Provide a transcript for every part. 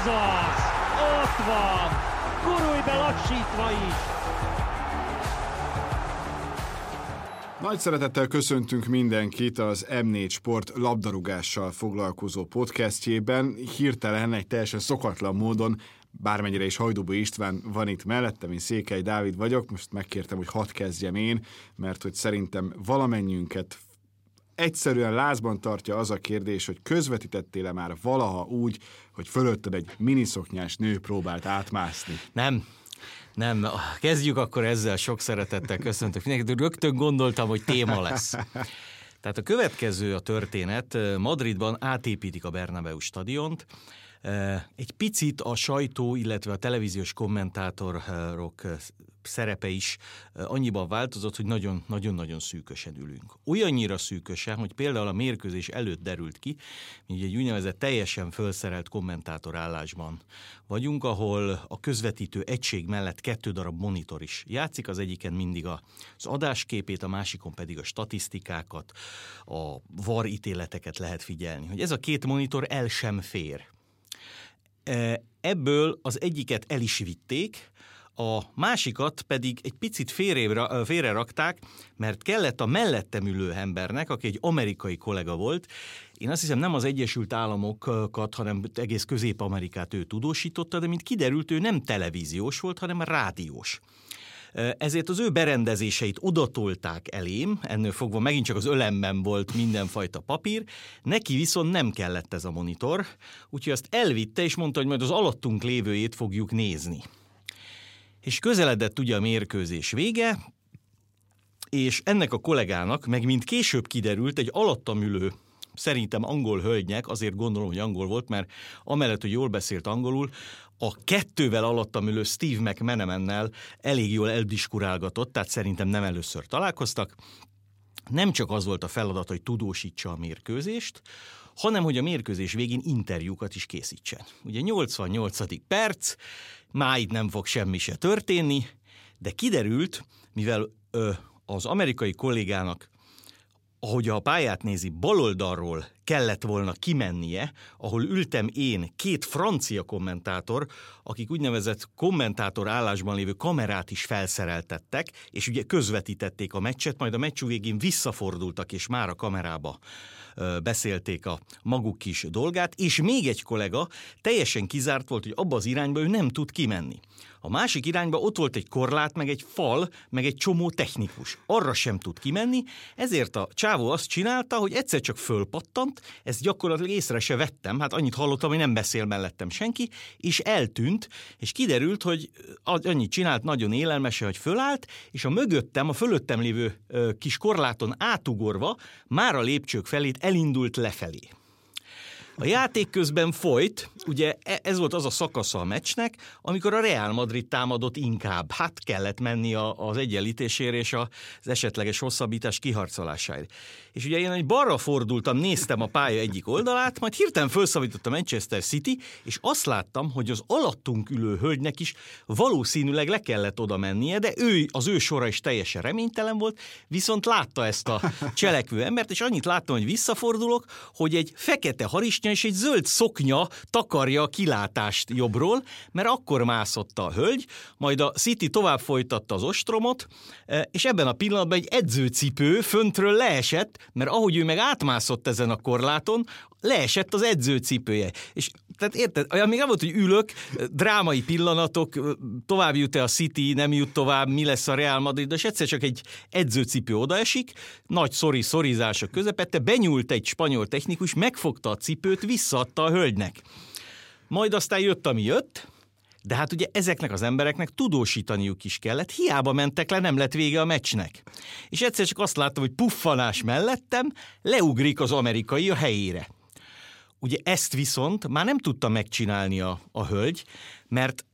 Ez az! Ott van! Gurulj be lassítva is! Nagy szeretettel köszöntünk mindenkit az M4 Sport labdarúgással foglalkozó podcastjében. Hirtelen egy teljesen szokatlan módon bármennyire is Hajdubó István van itt mellettem, én Székely Dávid vagyok, most megkértem, hogy hadd kezdjem én, mert hogy szerintem valamennyiünket egyszerűen lázban tartja az a kérdés, hogy közvetítettél-e már valaha úgy, hogy fölötted egy miniszoknyás nő próbált átmászni? Nem, nem, kezdjük akkor ezzel, sok szeretettel köszöntök mindenkit. Rögtön gondoltam, hogy téma lesz. Tehát a következő a történet. Madridban átépítik a Bernabeu stadiont, egy picit a sajtó, illetve a televíziós kommentátorok szerepe is annyiban változott, hogy nagyon-nagyon szűkösen ülünk. Olyannyira szűkösen, hogy például a mérkőzés előtt derült ki, hogy egy úgynevezett teljesen felszerelt kommentátor állásban vagyunk, ahol a közvetítő egység mellett kettő darab monitor is játszik, az egyiken mindig az adásképét, a másikon pedig a statisztikákat, a var ítéleteket lehet figyelni. Hogy ez a két monitor el sem fér. Ebből az egyiket el is vitték, a másikat pedig egy picit félre, félre rakták, mert kellett a mellettem ülő embernek, aki egy amerikai kollega volt, én azt hiszem nem az Egyesült Államokat, hanem egész Közép-Amerikát ő tudósította, de mint kiderült, ő nem televíziós volt, hanem rádiós. Ezért az ő berendezéseit odatolták elém, ennél fogva megint csak az ölemben volt mindenfajta papír, neki viszont nem kellett ez a monitor, úgyhogy azt elvitte, és mondta, hogy majd az alattunk lévőjét fogjuk nézni. És közeledett ugye a mérkőzés vége, és ennek a kollégának, meg mint később kiderült, egy alattam ülő szerintem angol hölgynek, azért gondolom, hogy angol volt, mert amellett, hogy jól beszélt angolul, a kettővel alattam ülő Steve McManamannel elég jól eldiskurálgatott, tehát szerintem nem először találkoztak. Nem csak az volt a feladat, hogy tudósítsa a mérkőzést, hanem hogy a mérkőzés végén interjúkat is készítsen. Ugye 88. perc, máig nem fog semmi se történni, de kiderült, mivel ö, az amerikai kollégának ahogy a pályát nézi, baloldalról kellett volna kimennie, ahol ültem én, két francia kommentátor, akik úgynevezett kommentátor állásban lévő kamerát is felszereltettek, és ugye közvetítették a meccset, majd a meccs végén visszafordultak, és már a kamerába beszélték a maguk kis dolgát, és még egy kollega teljesen kizárt volt, hogy abba az irányba ő nem tud kimenni. A másik irányba ott volt egy korlát, meg egy fal, meg egy csomó technikus. Arra sem tud kimenni, ezért a csávó azt csinálta, hogy egyszer csak fölpattant, ezt gyakorlatilag észre se vettem, hát annyit hallottam, hogy nem beszél mellettem senki, és eltűnt, és kiderült, hogy annyit csinált nagyon élelmese, hogy fölállt, és a mögöttem, a fölöttem lévő kis korláton átugorva már a lépcsők felét elindult lefelé. A játék közben folyt, ugye e, ez volt az a szakasza a meccsnek, amikor a Real Madrid támadott inkább. Hát kellett menni az egyenlítésére és az esetleges hosszabbítás kiharcolásáért. És ugye én egy balra fordultam, néztem a pálya egyik oldalát, majd hirtelen felszavított a Manchester City, és azt láttam, hogy az alattunk ülő hölgynek is valószínűleg le kellett oda mennie, de ő, az ő sora is teljesen reménytelen volt, viszont látta ezt a cselekvő embert, és annyit láttam, hogy visszafordulok, hogy egy fekete harisnya és egy zöld szoknya takarja a kilátást jobbról, mert akkor mászott a hölgy, majd a City tovább folytatta az ostromot, e, és ebben a pillanatban egy edzőcipő föntről leesett, mert ahogy ő meg átmászott ezen a korláton, leesett az edzőcipője. És tehát érted, olyan még nem volt, hogy ülök, drámai pillanatok, tovább jut-e a City, nem jut tovább, mi lesz a Real Madrid, és egyszer csak egy edzőcipő odaesik, nagy szori szorítások közepette, benyúlt egy spanyol technikus, megfogta a cipőt, visszaadta a hölgynek. Majd aztán jött, ami jött, de hát ugye ezeknek az embereknek tudósítaniuk is kellett, hiába mentek le, nem lett vége a meccsnek. És egyszer csak azt láttam, hogy puffanás mellettem leugrik az amerikai a helyére. Ugye ezt viszont már nem tudta megcsinálni a, a hölgy, mert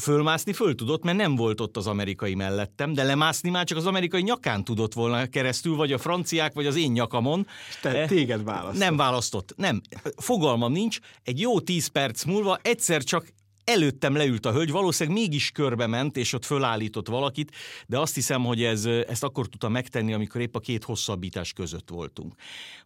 fölmászni föl tudott, mert nem volt ott az amerikai mellettem, de lemászni már csak az amerikai nyakán tudott volna keresztül, vagy a franciák, vagy az én nyakamon. Te, téged választott. Nem választott, nem. Fogalmam nincs. Egy jó tíz perc múlva egyszer csak előttem leült a hölgy, valószínűleg mégis körbe ment, és ott fölállított valakit, de azt hiszem, hogy ez, ezt akkor tudta megtenni, amikor épp a két hosszabbítás között voltunk.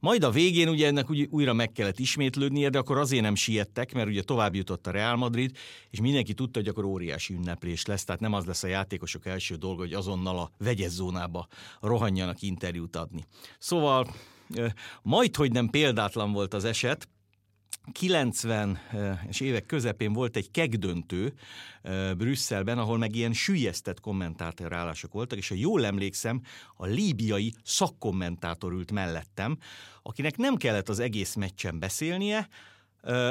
Majd a végén ugye ennek ugye újra meg kellett ismétlődnie, de akkor azért nem siettek, mert ugye tovább jutott a Real Madrid, és mindenki tudta, hogy akkor óriási ünneplés lesz, tehát nem az lesz a játékosok első dolga, hogy azonnal a vegyes zónába rohanjanak interjút adni. Szóval majd, hogy nem példátlan volt az eset, 90-es évek közepén volt egy kegdöntő Brüsszelben, ahol meg ilyen sűjesztett kommentátorálások voltak, és ha jól emlékszem, a líbiai szakkommentátor ült mellettem, akinek nem kellett az egész meccsen beszélnie,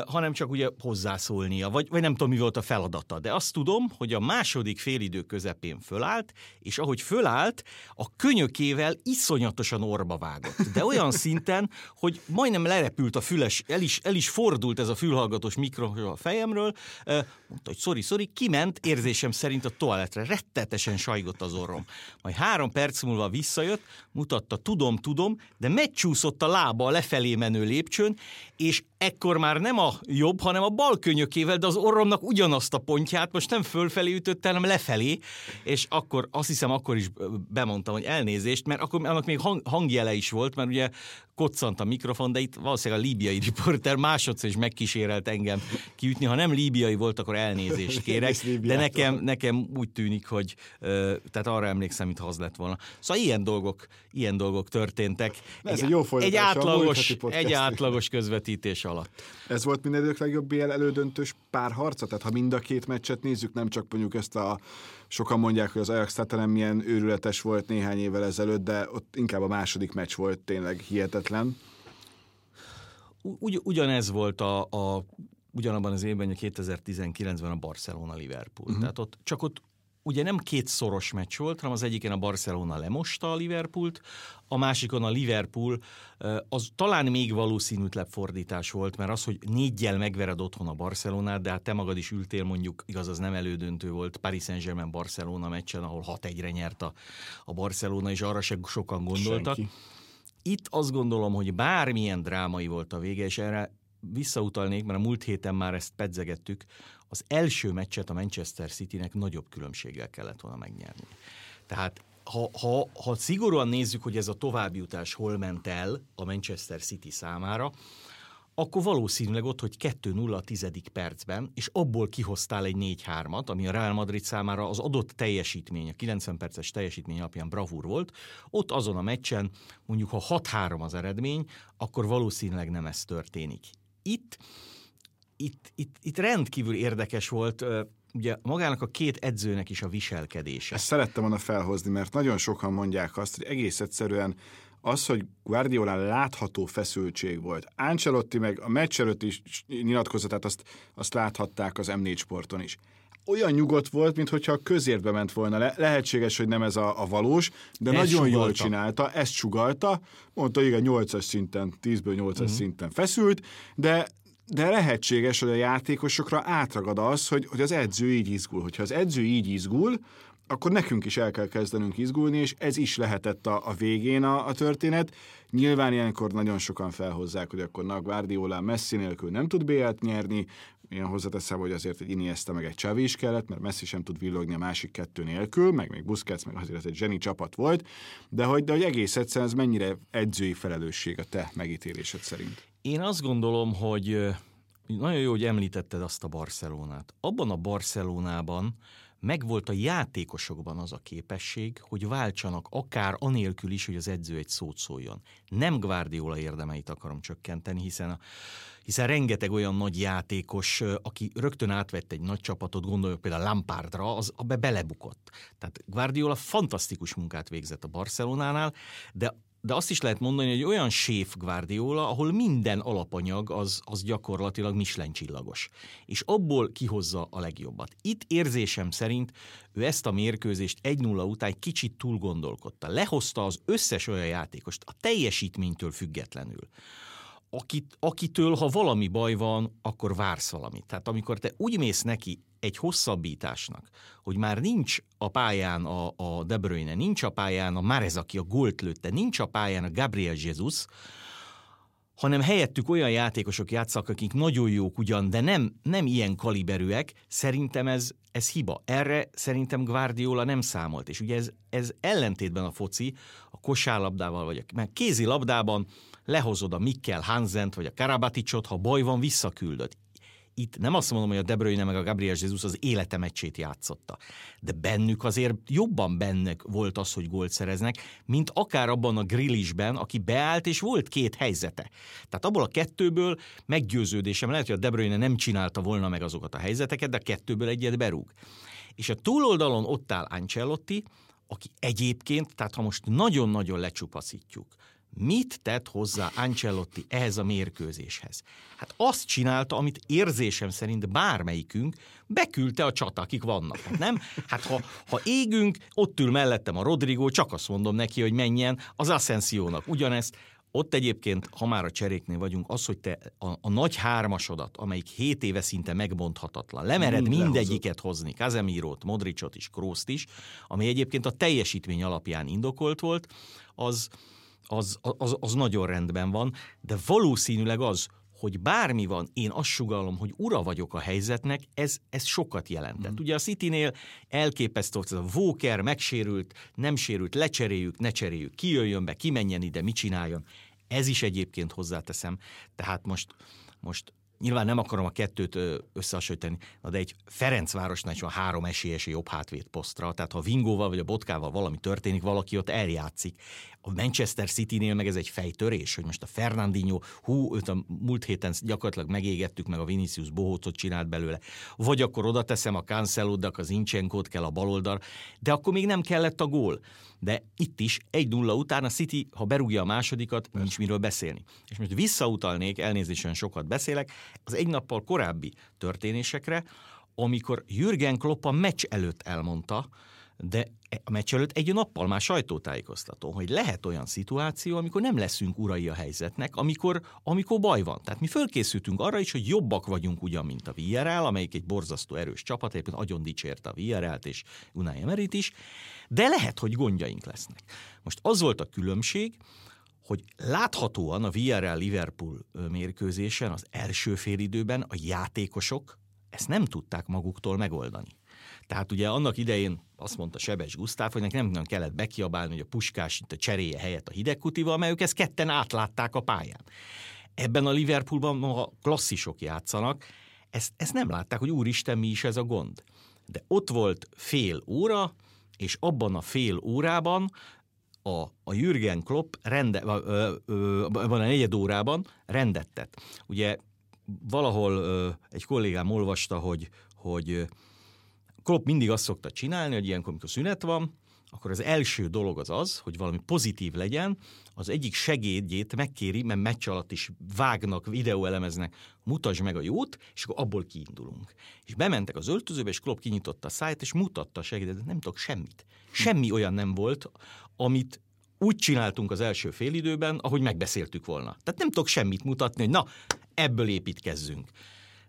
hanem csak ugye hozzászólnia, vagy, vagy nem tudom, mi volt a feladata. De azt tudom, hogy a második félidő közepén fölállt, és ahogy fölállt, a könyökével iszonyatosan orba vágott. De olyan szinten, hogy majdnem lerepült a füles, el is, el is fordult ez a fülhallgatós mikro a fejemről, mondta, hogy sorry, sorry, kiment érzésem szerint a toaletre, rettetesen sajgott az orrom. Majd három perc múlva visszajött, mutatta, tudom, tudom, de megcsúszott a lába a lefelé menő lépcsőn, és ekkor már nem a jobb, hanem a bal könyökével, de az orromnak ugyanazt a pontját most nem fölfelé ütötte, hanem lefelé, és akkor azt hiszem akkor is bemondtam, hogy elnézést, mert akkor annak még hang, hangjele is volt, mert ugye koccant a mikrofon, de itt valószínűleg a líbiai riporter másodszor is megkísérelt engem kiütni. Ha nem líbiai volt, akkor elnézést kérek, de nekem, nekem úgy tűnik, hogy tehát arra emlékszem, mintha az lett volna. Szóval ilyen dolgok, ilyen dolgok történtek. Ez egy, egy jó egy átlagos, egy átlagos közvetítés alatt. Ez volt minden idők legjobb BL elődöntős párharca? Tehát ha mind a két meccset nézzük, nem csak mondjuk ezt a sokan mondják, hogy az Ajax Tatanem milyen őrületes volt néhány évvel ezelőtt, de ott inkább a második meccs volt tényleg hihetetlen. Ugy, ugyanez volt a, a ugyanabban az évben, 2019-ben a Barcelona-Liverpool. Uh-huh. Tehát ott csak ott ugye nem két szoros meccs volt, hanem az egyiken a Barcelona lemosta a Liverpoolt, a másikon a Liverpool, az talán még valószínűtlenebb fordítás volt, mert az, hogy négyjel megvered otthon a Barcelonát, de hát te magad is ültél mondjuk, igaz, az nem elődöntő volt, Paris Saint-Germain Barcelona meccsen, ahol 6-1-re nyert a, a Barcelona, és arra se sokan gondoltak. Senki. Itt azt gondolom, hogy bármilyen drámai volt a vége, és erre visszautalnék, mert a múlt héten már ezt pedzegettük, az első meccset a Manchester Citynek nagyobb különbséggel kellett volna megnyerni. Tehát ha, ha, ha szigorúan nézzük, hogy ez a továbbjutás hol ment el a Manchester City számára, akkor valószínűleg ott, hogy 2-0 a tizedik percben, és abból kihoztál egy 4-3-at, ami a Real Madrid számára az adott teljesítmény, a 90 perces teljesítmény alapján bravúr volt, ott azon a meccsen mondjuk ha 6-3 az eredmény, akkor valószínűleg nem ez történik. Itt itt, itt, itt rendkívül érdekes volt ugye magának a két edzőnek is a viselkedése. Ezt szerettem volna felhozni, mert nagyon sokan mondják azt, hogy egész egyszerűen az, hogy Guardiola látható feszültség volt. Ancelotti meg a meccs előtt is nyilatkozatát azt, azt láthatták az M4 sporton is. Olyan nyugodt volt, mintha a közérbe ment volna. Le- lehetséges, hogy nem ez a, a valós, de ezt nagyon sugalta. jól csinálta, ezt sugalta. Mondta, igen, 8-as szinten, 10-ből 8-as uh-huh. szinten feszült, de de lehetséges, hogy a játékosokra átragad az, hogy, hogy az edző így izgul. Hogyha az edző így izgul, akkor nekünk is el kell kezdenünk izgulni, és ez is lehetett a, a végén a, a történet. Nyilván ilyenkor nagyon sokan felhozzák, hogy akkor na, Guardiola Messi nélkül nem tud BL-t nyerni, én hozzáteszem, hogy azért egy Iniesta meg egy Csavi is kellett, mert Messi sem tud villogni a másik kettő nélkül, meg még Busquets, meg azért egy zseni csapat volt, de hogy, de hogy egész egyszerűen ez mennyire edzői felelősség a te megítélésed szerint? Én azt gondolom, hogy nagyon jó, hogy említetted azt a Barcelonát. Abban a Barcelonában megvolt a játékosokban az a képesség, hogy váltsanak akár anélkül is, hogy az edző egy szót szóljon. Nem Guardiola érdemeit akarom csökkenteni, hiszen a, hiszen rengeteg olyan nagy játékos, aki rögtön átvett egy nagy csapatot, gondoljuk például Lampardra, az abbe belebukott. Tehát Guardiola fantasztikus munkát végzett a Barcelonánál, de de azt is lehet mondani, hogy olyan séf Guardiola, ahol minden alapanyag az, az gyakorlatilag Michelin csillagos. És abból kihozza a legjobbat. Itt érzésem szerint ő ezt a mérkőzést 1-0 után kicsit túl gondolkodta. Lehozta az összes olyan játékost, a teljesítménytől függetlenül akit, akitől, ha valami baj van, akkor vársz valamit. Tehát amikor te úgy mész neki egy hosszabbításnak, hogy már nincs a pályán a, a De Bruyne, nincs a pályán a Márez, aki a gólt lőtte, nincs a pályán a Gabriel Jesus, hanem helyettük olyan játékosok játszak, akik nagyon jók ugyan, de nem, nem ilyen kaliberűek, szerintem ez, ez hiba. Erre szerintem Guardiola nem számolt, és ugye ez, ez ellentétben a foci, a kosárlabdával, vagy a mert kézi labdában lehozod a Mikkel Hansent, vagy a Karabaticot, ha baj van, visszaküldöd itt nem azt mondom, hogy a De Bruyne meg a Gabriel Jesus az élete meccsét játszotta, de bennük azért jobban bennek volt az, hogy gólt szereznek, mint akár abban a grillisben, aki beállt, és volt két helyzete. Tehát abból a kettőből meggyőződésem, lehet, hogy a De Bruyne nem csinálta volna meg azokat a helyzeteket, de a kettőből egyet berúg. És a túloldalon ott áll Ancelotti, aki egyébként, tehát ha most nagyon-nagyon lecsupaszítjuk, Mit tett hozzá Ancelotti ehhez a mérkőzéshez? Hát azt csinálta, amit érzésem szerint bármelyikünk beküldte a csata, akik vannak. Hát nem? Hát ha, ha égünk, ott ül mellettem a Rodrigo, csak azt mondom neki, hogy menjen az Ascensiónak. Ugyanezt ott egyébként, ha már a cseréknél vagyunk, az, hogy te a, a nagy hármasodat, amelyik hét éve szinte megbonthatatlan, lemered Mind mindegyiket hozni, Kazemirót, Modricot is, Krószt is, ami egyébként a teljesítmény alapján indokolt volt, az, az, az, az nagyon rendben van, de valószínűleg az, hogy bármi van, én azt sugalom, hogy ura vagyok a helyzetnek, ez, ez sokat jelentett. Mm. Ugye a Citynél elképesztő, hogy a Walker megsérült, nem sérült, lecseréljük, ne cseréljük, ki jöjjön be, ki menjen ide, mit csináljon. Ez is egyébként hozzáteszem. Tehát most, most Nyilván nem akarom a kettőt összehasonlítani, de egy Ferencvárosnál is van három esélyes jobb hátvét posztra, tehát ha Vingóval vagy a Botkával valami történik, valaki ott eljátszik. A Manchester City-nél meg ez egy fejtörés, hogy most a Fernandinho, hú, őt a múlt héten gyakorlatilag megégettük, meg a Vinicius bohócot csinált belőle. Vagy akkor oda teszem a Cancelódak, az Incsenkót kell a baloldal, de akkor még nem kellett a gól. De itt is egy nulla után a City, ha berúgja a másodikat, Persze. nincs miről beszélni. És most visszautalnék, elnézésen sokat beszélek, az egy nappal korábbi történésekre, amikor Jürgen Klopp a meccs előtt elmondta, de a meccs előtt egy nappal már sajtótájékoztató, hogy lehet olyan szituáció, amikor nem leszünk urai a helyzetnek, amikor, amikor baj van. Tehát mi fölkészültünk arra is, hogy jobbak vagyunk ugyan, mint a VRL, amelyik egy borzasztó erős csapat, egyébként nagyon dicsérte a VRL-t és Unai Emerit is, de lehet, hogy gondjaink lesznek. Most az volt a különbség, hogy láthatóan a VRL Liverpool mérkőzésen az első félidőben a játékosok ezt nem tudták maguktól megoldani. Tehát ugye annak idején azt mondta Sebes Gusztáv, hogy nem nagyon kellett bekiabálni, hogy a puskás itt a cseréje helyett a hidegkutival, mert ők ezt ketten átlátták a pályán. Ebben a Liverpoolban, ha klasszisok játszanak, ezt, ezt nem látták, hogy úristen, mi is ez a gond. De ott volt fél óra, és abban a fél órában a, a Jürgen Klopp rende, ö, ö, van a negyed órában rendet tett. Ugye valahol ö, egy kollégám olvasta, hogy, hogy Klopp mindig azt szokta csinálni, hogy ilyenkor, amikor szünet van, akkor az első dolog az az, hogy valami pozitív legyen, az egyik segédjét megkéri, mert meccs alatt is vágnak, videóelemeznek, mutasd meg a jót, és akkor abból kiindulunk. És bementek az öltözőbe, és Klopp kinyitotta a száját, és mutatta a segédet, nem tudok semmit. Semmi olyan nem volt, amit úgy csináltunk az első félidőben, ahogy megbeszéltük volna. Tehát nem tudok semmit mutatni, hogy na, ebből építkezzünk.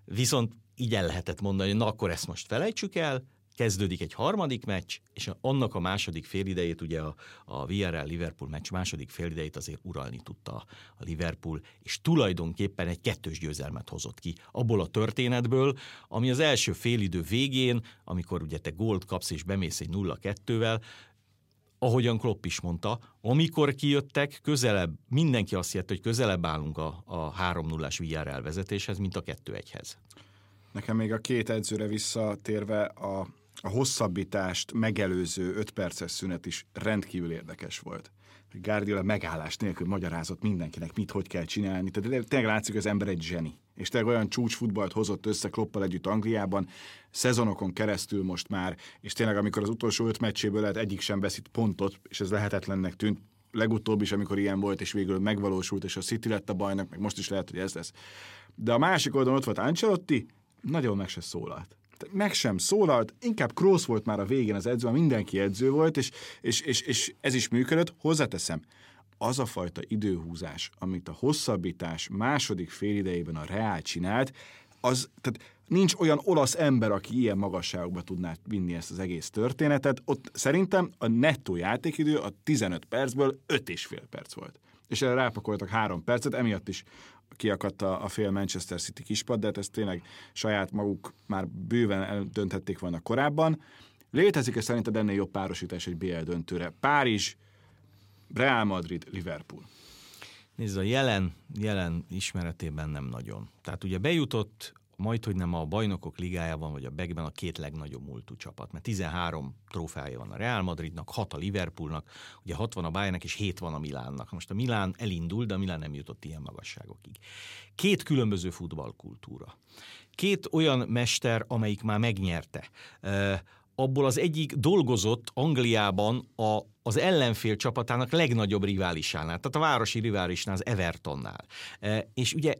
Viszont így el lehetett mondani, hogy na akkor ezt most felejtsük el, kezdődik egy harmadik meccs, és annak a második félidejét, ugye a, a VRL Liverpool meccs második félidejét azért uralni tudta a Liverpool, és tulajdonképpen egy kettős győzelmet hozott ki abból a történetből, ami az első félidő végén, amikor ugye te gólt kapsz és bemész egy 0-2-vel, ahogyan Klopp is mondta, amikor kijöttek, közelebb, mindenki azt jött, hogy közelebb állunk a, a 3 0 ás VRL vezetéshez, mint a 2-1-hez. Nekem még a két edzőre visszatérve a, a hosszabbítást megelőző 5 perces szünet is rendkívül érdekes volt. Guardiola megállás nélkül magyarázott mindenkinek, mit, hogy kell csinálni. Tehát tényleg látszik, hogy az ember egy zseni. És tényleg olyan csúcsfutballt hozott össze Kloppal együtt Angliában, szezonokon keresztül most már, és tényleg amikor az utolsó öt meccséből lehet egyik sem veszít pontot, és ez lehetetlennek tűnt, legutóbb is, amikor ilyen volt, és végül megvalósult, és a City lett a bajnak, meg most is lehet, hogy ez lesz. De a másik oldalon ott volt Ancelotti, nagyon meg se szólalt. Meg sem szólalt, inkább Kroos volt már a végén az edző, mindenki edző volt, és, és, és, és ez is működött. Hozzáteszem, az a fajta időhúzás, amit a hosszabbítás második félidejében a Reál csinált, az, tehát nincs olyan olasz ember, aki ilyen magasságokba tudná vinni ezt az egész történetet. Ott szerintem a nettó játékidő a 15 percből 5,5 perc volt. És erre rápakoltak három percet, emiatt is kiakadt a, a fél Manchester City kispad, de hát ezt tényleg saját maguk már bőven eldönthették volna korábban. Létezik-e szerinted ennél jobb párosítás egy BL döntőre? Párizs, Real Madrid, Liverpool. Nézd, a jelen, jelen ismeretében nem nagyon. Tehát ugye bejutott majd, hogy nem a bajnokok ligájában, vagy a Begben a két legnagyobb múltú csapat, mert 13 trófeája van a Real Madridnak, 6 a Liverpoolnak, ugye 6 van a Bayernnek, és 7 van a Milánnak. Most a Milán elindul, de a Milán nem jutott ilyen magasságokig. Két különböző futballkultúra. Két olyan mester, amelyik már megnyerte abból az egyik dolgozott Angliában a, az ellenfél csapatának legnagyobb riválisánál, tehát a városi riválisnál, az Evertonnál. E, és ugye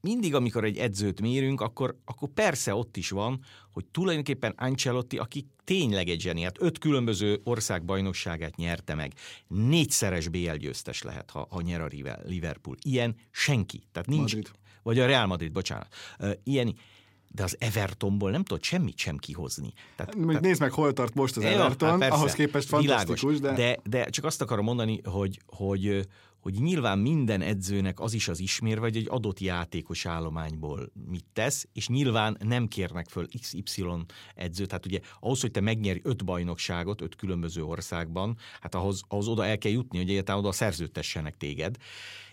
mindig, amikor egy edzőt mérünk, akkor, akkor persze ott is van, hogy tulajdonképpen Ancelotti, aki tényleg egy zseni, hát öt különböző országbajnokságát nyerte meg, négyszeres BL győztes lehet, ha, ha nyer a Liverpool. Ilyen senki. Tehát nincs, Madrid. Vagy a Real Madrid, bocsánat. Ilyen, de az Evertonból nem tudott semmit sem kihozni. Tehát, tehát, nézd meg, hol tart most az Everton, hát ahhoz képest fantasztikus, világos, de... de... De csak azt akarom mondani, hogy, hogy, hogy nyilván minden edzőnek az is az ismér, vagy egy adott játékos állományból mit tesz, és nyilván nem kérnek föl XY edzőt. Tehát ugye ahhoz, hogy te megnyerj öt bajnokságot öt különböző országban, hát ahhoz, ahhoz oda el kell jutni, hogy egyáltalán oda szerződtessenek téged.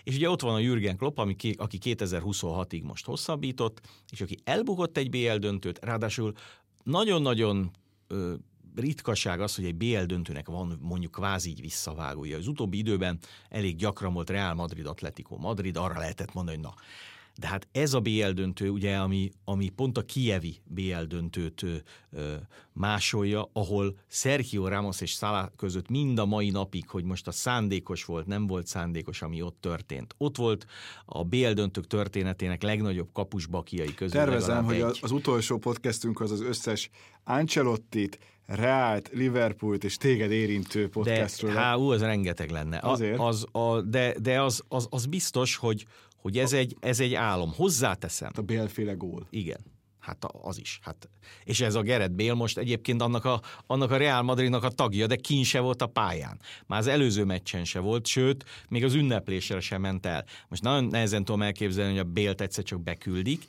És ugye ott van a Jürgen Klopp, ami, aki 2026-ig most hosszabbított, és aki elbukott egy BL döntőt, ráadásul nagyon-nagyon ritkaság az, hogy egy BL döntőnek van mondjuk kvázi így visszavágója. Az utóbbi időben elég gyakran volt Real Madrid, Atletico Madrid, arra lehetett mondani, hogy na, de hát ez a BL döntő, ugye, ami, ami pont a kievi BL döntőt ö, másolja, ahol Sergio Ramos és Salah között mind a mai napig, hogy most a szándékos volt, nem volt szándékos, ami ott történt. Ott volt a BL döntők történetének legnagyobb kapusbakiai között. Tervezem, hogy egy. az utolsó podcastünk az az összes Ancelottit, Reált, Liverpoolt és téged érintő podcastról. De, há, ú, rengeteg lenne. Azért? A, az, a, de de az, az, az biztos, hogy, hogy ez, egy, ez egy álom. Hozzáteszem. A Bélféle gól. Igen. Hát az is. Hát. És ez a Gerett Bél most egyébként annak a, annak a Real Madridnak a tagja, de kin se volt a pályán. Már az előző meccsen se volt, sőt, még az ünneplésre sem ment el. Most nagyon nehezen tudom elképzelni, hogy a Bélt egyszer csak beküldik,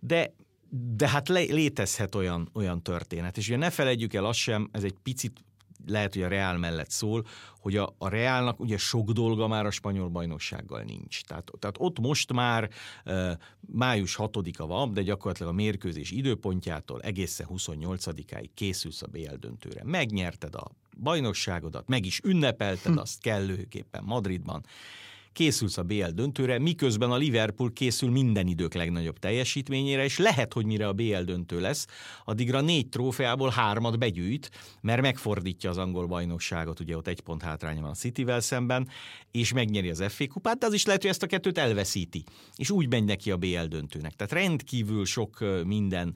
de de hát le, létezhet olyan, olyan történet. És ugye ne felejtjük el azt sem, ez egy picit lehet, hogy a Real mellett szól, hogy a, a Realnak ugye sok dolga már a spanyol bajnoksággal nincs. Tehát, tehát ott most már e, május 6-a van, de gyakorlatilag a mérkőzés időpontjától egészen 28-áig készülsz a BL döntőre. Megnyerted a bajnokságodat, meg is ünnepelted hm. azt kellőképpen Madridban, készülsz a BL döntőre, miközben a Liverpool készül minden idők legnagyobb teljesítményére, és lehet, hogy mire a BL döntő lesz, addigra négy trófeából hármat begyűjt, mert megfordítja az angol bajnokságot, ugye ott egy pont hátránya van a Cityvel szemben, és megnyeri az FA kupát, de az is lehet, hogy ezt a kettőt elveszíti, és úgy megy neki a BL döntőnek. Tehát rendkívül sok minden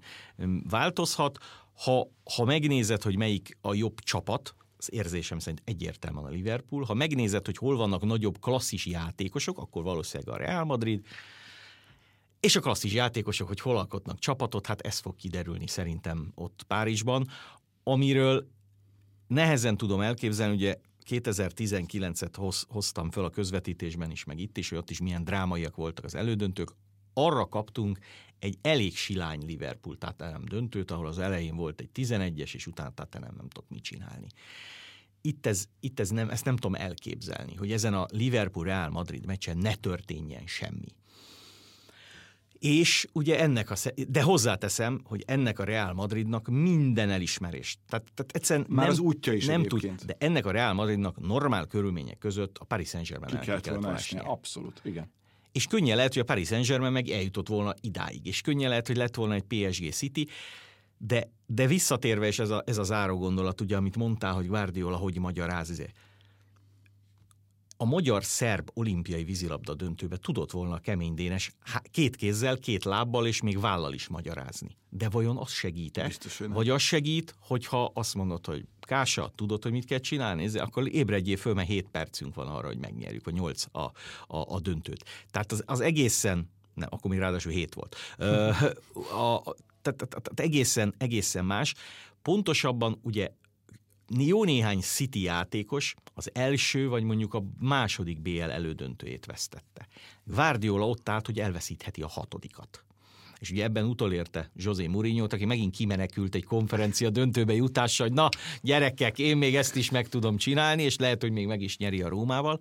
változhat, ha, ha megnézed, hogy melyik a jobb csapat, az érzésem szerint egyértelműen a Liverpool. Ha megnézed, hogy hol vannak nagyobb klasszis játékosok, akkor valószínűleg a Real Madrid, és a klasszis játékosok, hogy hol alkotnak csapatot, hát ez fog kiderülni szerintem ott Párizsban, amiről nehezen tudom elképzelni, ugye 2019-et hoz, hoztam föl a közvetítésben is, meg itt is, hogy ott is milyen drámaiak voltak az elődöntők. Arra kaptunk egy elég silány Liverpool Tottenham döntőt, ahol az elején volt egy 11-es, és utána Tottenham nem tudott mit csinálni. Itt, ez, itt ez nem, ezt nem tudom elképzelni, hogy ezen a Liverpool-Real Madrid meccsen ne történjen semmi. És ugye ennek a, de hozzáteszem, hogy ennek a Real Madridnak minden elismerést. Tehát, tehát egyszerűen Már nem, az útja is nem tud, de ennek a Real Madridnak normál körülmények között a Paris Saint-Germain el kellett volna Abszolút, igen. És könnyen lehet, hogy a Paris Saint-Germain meg eljutott volna idáig, és könnyen lehet, hogy lett volna egy PSG City, de, de visszatérve, és ez a, ez a záró gondolat, ugye, amit mondtál, hogy Guardiola hogy magyaráz, ezért a magyar-szerb olimpiai vízilabda döntőbe tudott volna a kemény Dénes két kézzel, két lábbal és még vállal is magyarázni. De vajon az segít -e? Vagy az segít, hogyha azt mondod, hogy Kása, tudod, hogy mit kell csinálni? Ez, akkor ébredjél föl, mert 7 percünk van arra, hogy megnyerjük, vagy 8 a, a, a döntőt. Tehát az, az egészen, nem, akkor még ráadásul 7 volt. a, tehát, tehát, tehát egészen, egészen más. Pontosabban ugye jó néhány City játékos az első vagy mondjuk a második BL elődöntőjét vesztette. Guardiola ott állt, hogy elveszítheti a hatodikat és ugye ebben utolérte José mourinho aki megint kimenekült egy konferencia döntőbe jutással, hogy na, gyerekek, én még ezt is meg tudom csinálni, és lehet, hogy még meg is nyeri a Rómával.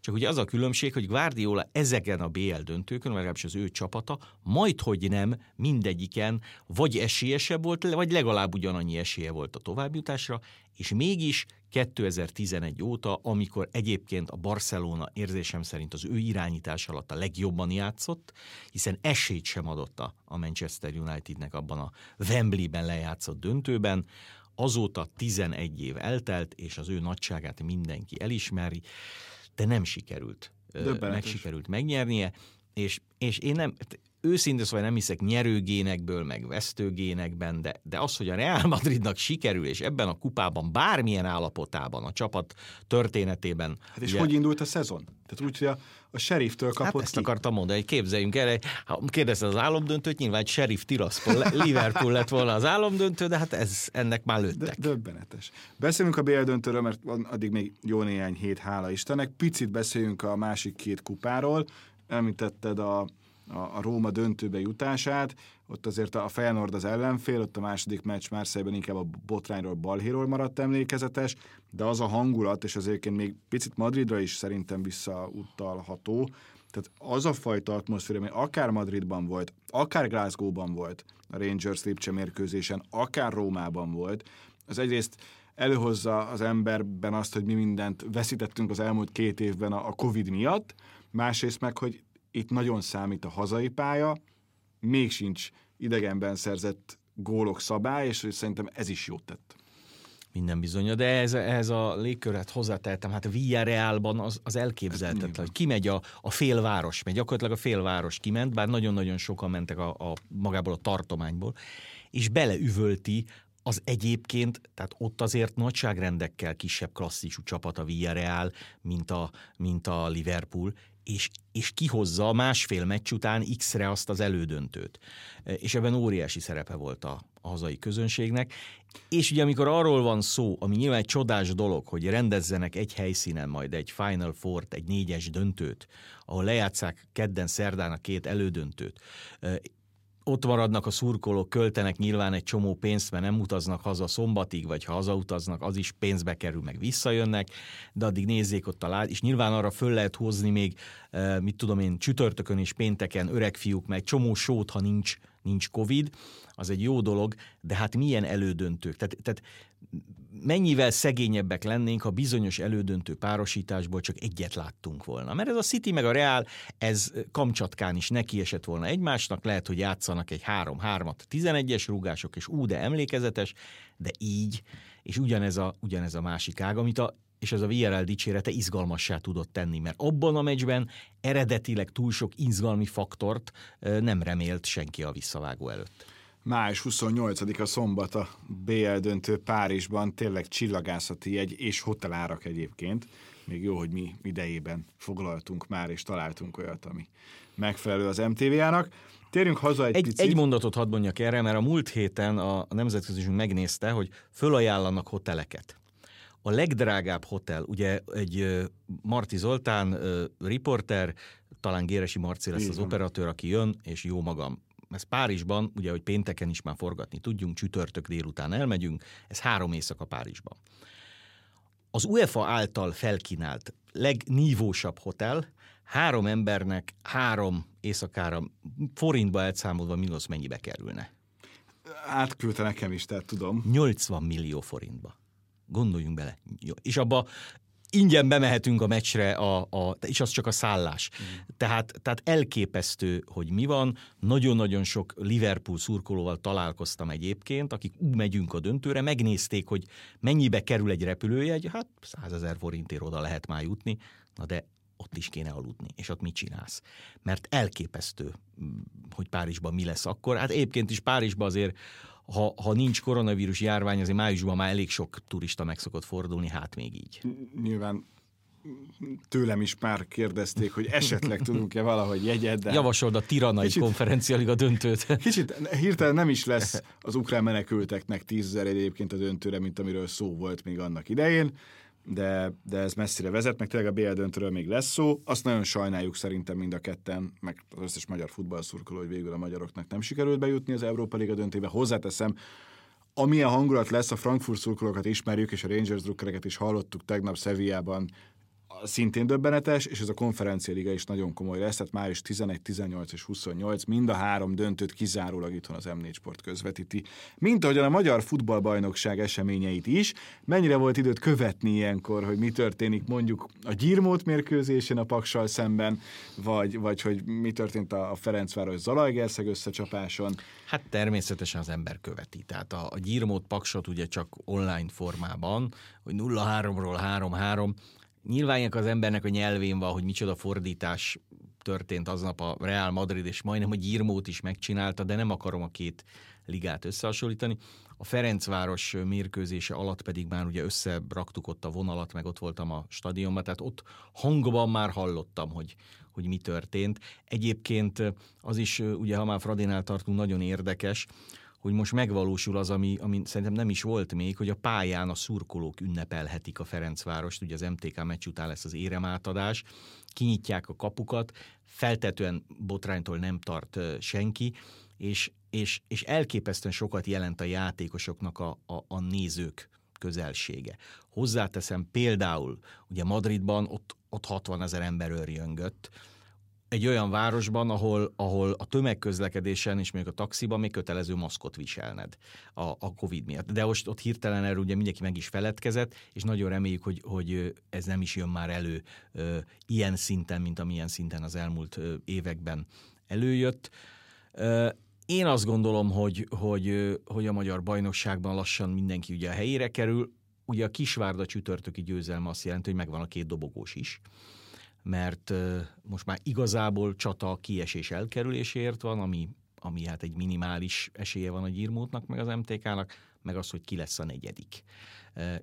Csak ugye az a különbség, hogy Guardiola ezeken a BL döntőkön, legalábbis az ő csapata, majd hogy nem mindegyiken vagy esélyesebb volt, vagy legalább ugyanannyi esélye volt a továbbjutásra, és mégis 2011 óta, amikor egyébként a Barcelona érzésem szerint az ő irányítás alatt a legjobban játszott, hiszen esélyt sem adott a Manchester Unitednek abban a Wembleyben lejátszott döntőben, azóta 11 év eltelt, és az ő nagyságát mindenki elismeri, de nem sikerült, meg sikerült megnyernie, és, és én nem, őszintén szóval nem hiszek nyerőgénekből, meg vesztőgénekben, de, de az, hogy a Real Madridnak sikerül, és ebben a kupában bármilyen állapotában, a csapat történetében. Hát és ugye, hogy indult a szezon? Tehát úgy, hogy a, a sheriftől hát kapott hát ezt ki. akartam mondani, hogy képzeljünk el, ha kérdezted az álomdöntőt, nyilván egy sheriff Tiraspol, Liverpool lett volna az álomdöntő, de hát ez, ennek már lőttek. De, döbbenetes. Beszélünk a BL döntőről, mert addig még jó néhány hét, hála Istennek. Picit beszéljünk a másik két kupáról. Említetted a a, a Róma döntőbe jutását, ott azért a Feyenoord az ellenfél, ott a második meccs Márszejben inkább a botrányról, balhéról maradt emlékezetes, de az a hangulat, és azért még picit Madridra is szerintem visszautalható, tehát az a fajta atmoszféra, ami akár Madridban volt, akár Glasgow-ban volt, a Rangers Lipcse mérkőzésen, akár Rómában volt, az egyrészt előhozza az emberben azt, hogy mi mindent veszítettünk az elmúlt két évben a Covid miatt, másrészt meg, hogy itt nagyon számít a hazai pálya, még sincs idegenben szerzett gólok szabály, és szerintem ez is jót tett. Minden bizony, de ez, ez a légköret hozzátettem, hát a Villarrealban az, az elképzelhetetlen, hogy kimegy a, a félváros, mert gyakorlatilag a félváros kiment, bár nagyon-nagyon sokan mentek a, a magából a tartományból, és beleüvölti az egyébként, tehát ott azért nagyságrendekkel kisebb klasszisú csapat a Villarreal, mint a, mint a Liverpool, és, és kihozza másfél meccs után X-re azt az elődöntőt. És ebben óriási szerepe volt a, a hazai közönségnek. És ugye amikor arról van szó, ami nyilván egy csodás dolog, hogy rendezzenek egy helyszínen majd egy Final four egy négyes döntőt, ahol lejátszák kedden szerdán a két elődöntőt, ott maradnak a szurkolók, költenek nyilván egy csomó pénzt, mert nem utaznak haza szombatig, vagy ha hazautaznak, az is pénzbe kerül, meg visszajönnek, de addig nézzék ott a lád, és nyilván arra föl lehet hozni még, mit tudom én, csütörtökön és pénteken öreg fiúk, meg csomó sót, ha nincs, nincs Covid, az egy jó dolog, de hát milyen elődöntők. Tehát, tehát mennyivel szegényebbek lennénk, ha bizonyos elődöntő párosításból csak egyet láttunk volna. Mert ez a City meg a Real, ez Kamcsatkán is neki esett volna egymásnak, lehet, hogy játszanak egy 3-3-at, 11-es rúgások, és ú, de emlékezetes, de így, és ugyanez a, ugyanez a másik ág, amit a és ez a VRL dicsérete izgalmassá tudott tenni, mert abban a meccsben eredetileg túl sok izgalmi faktort nem remélt senki a visszavágó előtt. Május 28-a szombat a BL döntő Párizsban, tényleg csillagászati egy és hotelárak egyébként. Még jó, hogy mi idejében foglaltunk már, és találtunk olyat, ami megfelelő az MTV-ának. Térjünk haza egy, egy picit. Egy mondatot hadd mondjak erre, mert a múlt héten a nemzetközi megnézte, hogy fölajánlanak hoteleket. A legdrágább hotel, ugye egy Marti Zoltán riporter, talán Géresi Marci lesz az operatőr, aki jön, és jó magam ez Párizsban, ugye, hogy pénteken is már forgatni tudjunk, csütörtök délután elmegyünk, ez három éjszaka Párizsban. Az UEFA által felkínált legnívósabb hotel három embernek három éjszakára forintba elszámolva mínusz mennyibe kerülne? Átküldte nekem is, tehát tudom. 80 millió forintba. Gondoljunk bele. És abba ingyen bemehetünk a meccsre, a, a, és az csak a szállás. Mm. Tehát, tehát elképesztő, hogy mi van. Nagyon-nagyon sok Liverpool szurkolóval találkoztam egyébként, akik úgy megyünk a döntőre, megnézték, hogy mennyibe kerül egy repülőjegy, hát 100 ezer forintért oda lehet már jutni, na de ott is kéne aludni, és ott mit csinálsz? Mert elképesztő, hogy Párizsban mi lesz akkor. Hát egyébként is Párizsban azért ha, ha nincs koronavírus járvány, azért májusban már elég sok turista meg szokott fordulni, hát még így. Nyilván tőlem is már kérdezték, hogy esetleg tudunk-e valahogy jegyet, de... Javasold a Tiranai kicsit, konferencialiga döntőt. Kicsit hirtelen nem is lesz az ukrán menekülteknek tízezer egyébként a döntőre, mint amiről szó volt még annak idején, de, de ez messzire vezet, meg tényleg a BL döntőről még lesz szó. Azt nagyon sajnáljuk szerintem mind a ketten, meg az összes magyar futballszurkoló, hogy végül a magyaroknak nem sikerült bejutni az Európa Liga döntőbe. Hozzáteszem, amilyen hangulat lesz, a Frankfurt szurkolókat ismerjük, és a Rangers drukkereket is hallottuk tegnap Sevillában szintén döbbenetes, és ez a konferencia liga is nagyon komoly lesz, tehát május 11, 18 és 28, mind a három döntőt kizárólag itthon az M4 Sport közvetíti. Mint ahogyan a Magyar Futballbajnokság eseményeit is, mennyire volt időt követni ilyenkor, hogy mi történik mondjuk a Gyirmót mérkőzésen a Paksal szemben, vagy, vagy hogy mi történt a Ferencváros Zalajgerszeg összecsapáson? Hát természetesen az ember követi. Tehát a, a Gyirmót Paksot ugye csak online formában, hogy 0-3-ról 3-3, Nyilván az embernek a nyelvén van, hogy micsoda fordítás történt aznap a Real Madrid, és majdnem a Gyirmót is megcsinálta, de nem akarom a két ligát összehasonlítani. A Ferencváros mérkőzése alatt pedig már ugye összeraktuk ott a vonalat, meg ott voltam a stadionban, tehát ott hangban már hallottam, hogy, hogy mi történt. Egyébként az is, ugye ha már Fradinál tartunk, nagyon érdekes, hogy most megvalósul az, ami, ami szerintem nem is volt még, hogy a pályán a szurkolók ünnepelhetik a Ferencvárost, ugye az MTK meccs után lesz az éremátadás, kinyitják a kapukat, feltetően botránytól nem tart senki, és, és, és elképesztően sokat jelent a játékosoknak a, a, a nézők közelsége. Hozzáteszem például, ugye Madridban ott, ott 60 ezer ember örjöngött, egy olyan városban, ahol, ahol a tömegközlekedésen és még a taxiban még kötelező maszkot viselned a, a Covid miatt. De most ott hirtelen erről ugye mindenki meg is feledkezett, és nagyon reméljük, hogy, hogy ez nem is jön már elő ö, ilyen szinten, mint amilyen szinten az elmúlt ö, években előjött. Ö, én azt gondolom, hogy, hogy, hogy a magyar bajnokságban lassan mindenki ugye a helyére kerül. Ugye a Kisvárda csütörtöki győzelme azt jelenti, hogy megvan a két dobogós is mert most már igazából csata kiesés elkerüléséért van, ami, ami hát egy minimális esélye van a Gyirmótnak, meg az MTK-nak, meg az, hogy ki lesz a negyedik.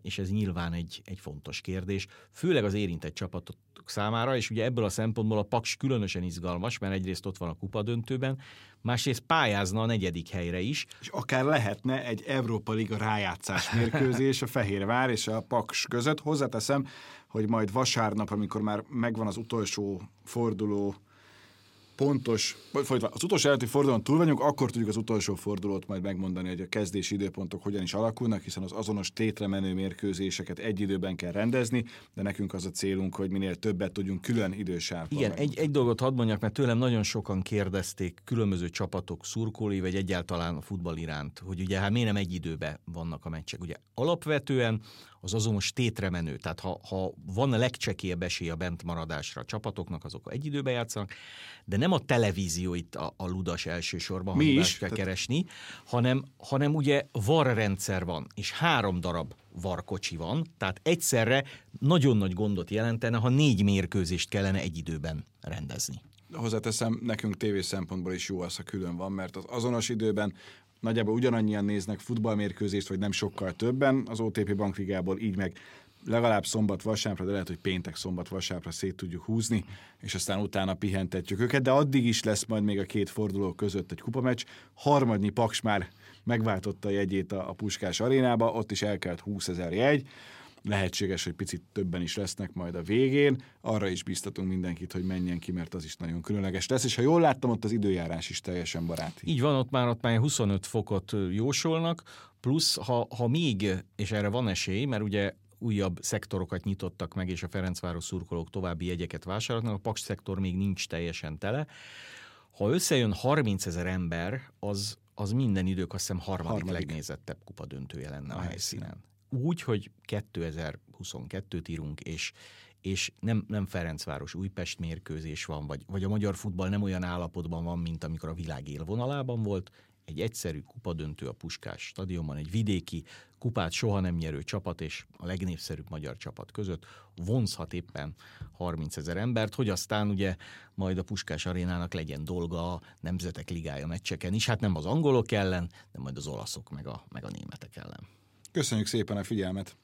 És ez nyilván egy, egy fontos kérdés, főleg az érintett csapatok számára, és ugye ebből a szempontból a Paks különösen izgalmas, mert egyrészt ott van a kupa döntőben, másrészt pályázna a negyedik helyre is. És akár lehetne egy Európa Liga rájátszás mérkőzés a Fehérvár és a Paks között. Hozzáteszem, hogy majd vasárnap, amikor már megvan az utolsó forduló pontos, vagy az utolsó előtti fordulón túl vagyunk, akkor tudjuk az utolsó fordulót majd megmondani, hogy a kezdési időpontok hogyan is alakulnak, hiszen az azonos tétre menő mérkőzéseket egy időben kell rendezni, de nekünk az a célunk, hogy minél többet tudjunk külön idősávban. Igen, egy, egy dolgot hadd mondjak, mert tőlem nagyon sokan kérdezték különböző csapatok szurkolói, vagy egyáltalán a futball iránt, hogy ugye hát miért nem egy időben vannak a meccsek. Ugye alapvetően az azonos tétre menő. Tehát ha, ha van a legcsekélyebb esély a bentmaradásra a csapatoknak, azok egy időben játszanak, de nem a televízió itt a, a ludas elsősorban, Mi is? kell tehát... keresni, hanem, hanem ugye VAR rendszer van, és három darab varkocsi van, tehát egyszerre nagyon nagy gondot jelentene, ha négy mérkőzést kellene egy időben rendezni. Hozzáteszem, nekünk tévés szempontból is jó az, ha külön van, mert az azonos időben nagyjából ugyanannyian néznek futballmérkőzést, vagy nem sokkal többen. Az OTP bankligából, így meg legalább szombat vasárnapra, de lehet, hogy péntek szombat vasárnapra szét tudjuk húzni, és aztán utána pihentetjük őket, de addig is lesz majd még a két forduló között egy kupameccs. Harmadnyi Paks már megváltotta a jegyét a, a Puskás arénába, ott is elkelt 20 ezer jegy, lehetséges, hogy picit többen is lesznek majd a végén. Arra is biztatunk mindenkit, hogy menjen ki, mert az is nagyon különleges lesz. És ha jól láttam, ott az időjárás is teljesen baráti. Így van, ott már ott már 25 fokot jósolnak, plusz ha, ha még, és erre van esély, mert ugye újabb szektorokat nyitottak meg, és a Ferencváros szurkolók további jegyeket vásárolnak, a Paks szektor még nincs teljesen tele. Ha összejön 30 ezer ember, az, az minden idők azt hiszem harmadik, harmadik. legnézettebb kupa döntője lenne a, a helyszínen. helyszínen úgy, hogy 2022-t írunk, és, és nem, nem Ferencváros Újpest mérkőzés van, vagy, vagy a magyar futball nem olyan állapotban van, mint amikor a világ élvonalában volt, egy egyszerű kupadöntő a Puskás stadionban, egy vidéki, kupát soha nem nyerő csapat és a legnépszerűbb magyar csapat között vonzhat éppen 30 ezer embert, hogy aztán ugye majd a Puskás arénának legyen dolga a Nemzetek Ligája meccseken is, hát nem az angolok ellen, de majd az olaszok meg a, meg a németek ellen. Köszönjük szépen a figyelmet!